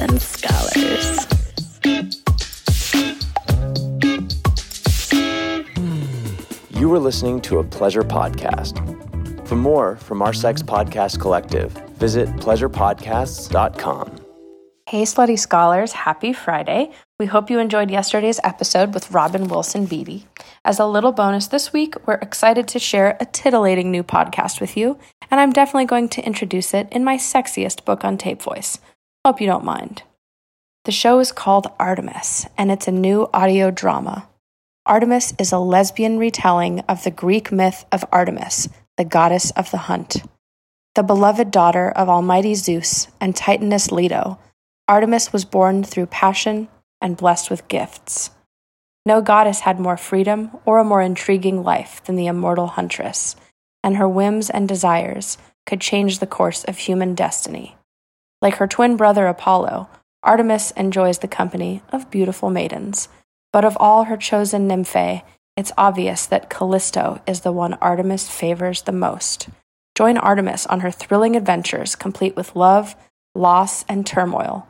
and scholars. You were listening to a pleasure podcast. For more from our Sex Podcast Collective, visit pleasurepodcasts.com. Hey, Slutty Scholars, happy Friday. We hope you enjoyed yesterday's episode with Robin Wilson Beattie. As a little bonus this week, we're excited to share a titillating new podcast with you, and I'm definitely going to introduce it in my sexiest book on tape voice. Hope you don't mind. The show is called Artemis, and it's a new audio drama. Artemis is a lesbian retelling of the Greek myth of Artemis, the goddess of the hunt. The beloved daughter of Almighty Zeus and Titaness Leto, Artemis was born through passion and blessed with gifts. No goddess had more freedom or a more intriguing life than the immortal huntress, and her whims and desires could change the course of human destiny. Like her twin brother Apollo, Artemis enjoys the company of beautiful maidens, but of all her chosen nymphae, it's obvious that Callisto is the one Artemis favors the most. Join Artemis on her thrilling adventures, complete with love, loss, and turmoil.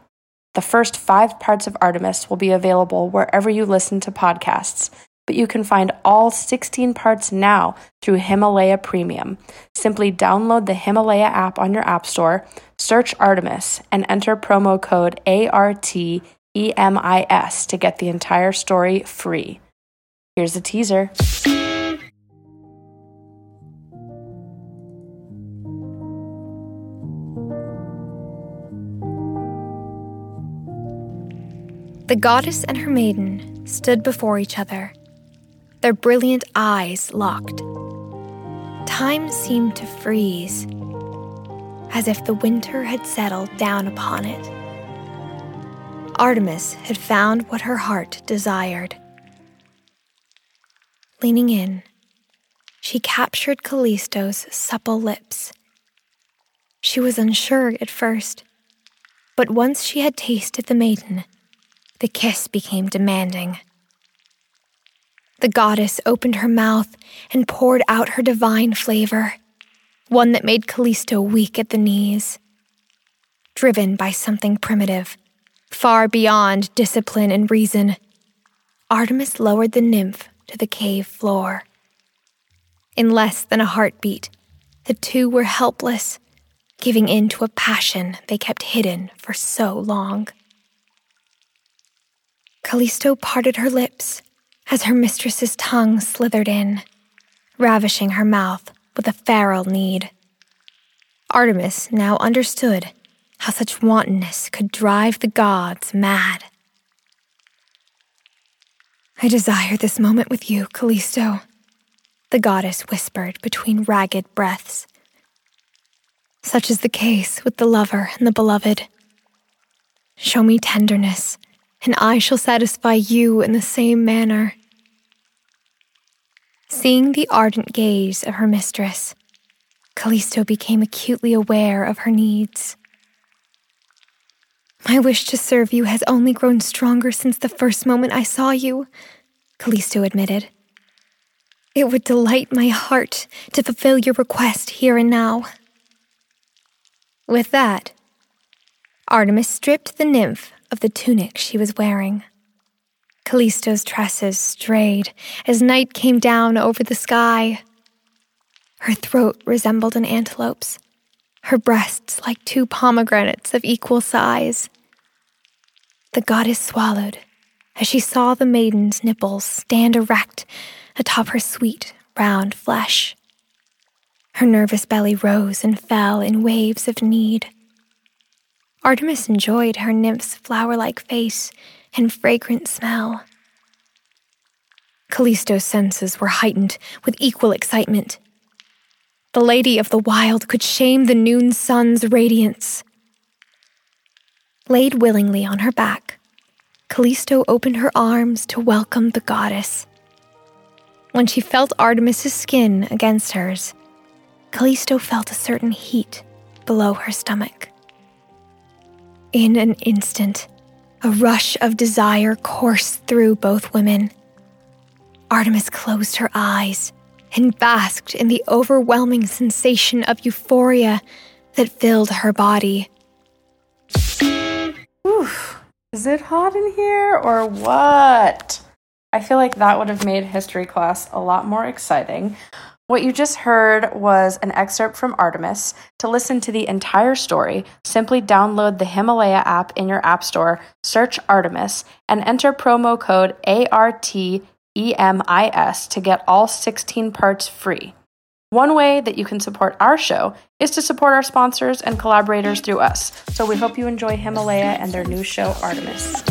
The first five parts of Artemis will be available wherever you listen to podcasts, but you can find all 16 parts now through Himalaya Premium. Simply download the Himalaya app on your App Store, search Artemis, and enter promo code ARTEMIS to get the entire story free. Here's a teaser. The goddess and her maiden stood before each other, their brilliant eyes locked. Time seemed to freeze, as if the winter had settled down upon it. Artemis had found what her heart desired. Leaning in, she captured Callisto's supple lips. She was unsure at first, but once she had tasted the maiden, the kiss became demanding. The goddess opened her mouth and poured out her divine flavor, one that made Callisto weak at the knees. Driven by something primitive, far beyond discipline and reason, Artemis lowered the nymph to the cave floor. In less than a heartbeat, the two were helpless, giving in to a passion they kept hidden for so long. Callisto parted her lips as her mistress's tongue slithered in, ravishing her mouth with a feral need. Artemis now understood how such wantonness could drive the gods mad. I desire this moment with you, Callisto, the goddess whispered between ragged breaths. Such is the case with the lover and the beloved. Show me tenderness and I shall satisfy you in the same manner. Seeing the ardent gaze of her mistress, Callisto became acutely aware of her needs. My wish to serve you has only grown stronger since the first moment I saw you, Callisto admitted. It would delight my heart to fulfill your request here and now. With that, Artemis stripped the nymph of the tunic she was wearing. Callisto's tresses strayed as night came down over the sky. Her throat resembled an antelope's, her breasts like two pomegranates of equal size. The goddess swallowed as she saw the maiden's nipples stand erect atop her sweet, round flesh. Her nervous belly rose and fell in waves of need. Artemis enjoyed her nymph's flower like face and fragrant smell. Callisto's senses were heightened with equal excitement. The lady of the wild could shame the noon sun's radiance. Laid willingly on her back, Callisto opened her arms to welcome the goddess. When she felt Artemis's skin against hers, Callisto felt a certain heat below her stomach. In an instant, a rush of desire coursed through both women. Artemis closed her eyes and basked in the overwhelming sensation of euphoria that filled her body. Whew, Is it hot in here or what? I feel like that would have made history class a lot more exciting. What you just heard was an excerpt from Artemis. To listen to the entire story, simply download the Himalaya app in your App Store, search Artemis, and enter promo code ARTEMIS to get all 16 parts free. One way that you can support our show is to support our sponsors and collaborators through us. So we hope you enjoy Himalaya and their new show, Artemis.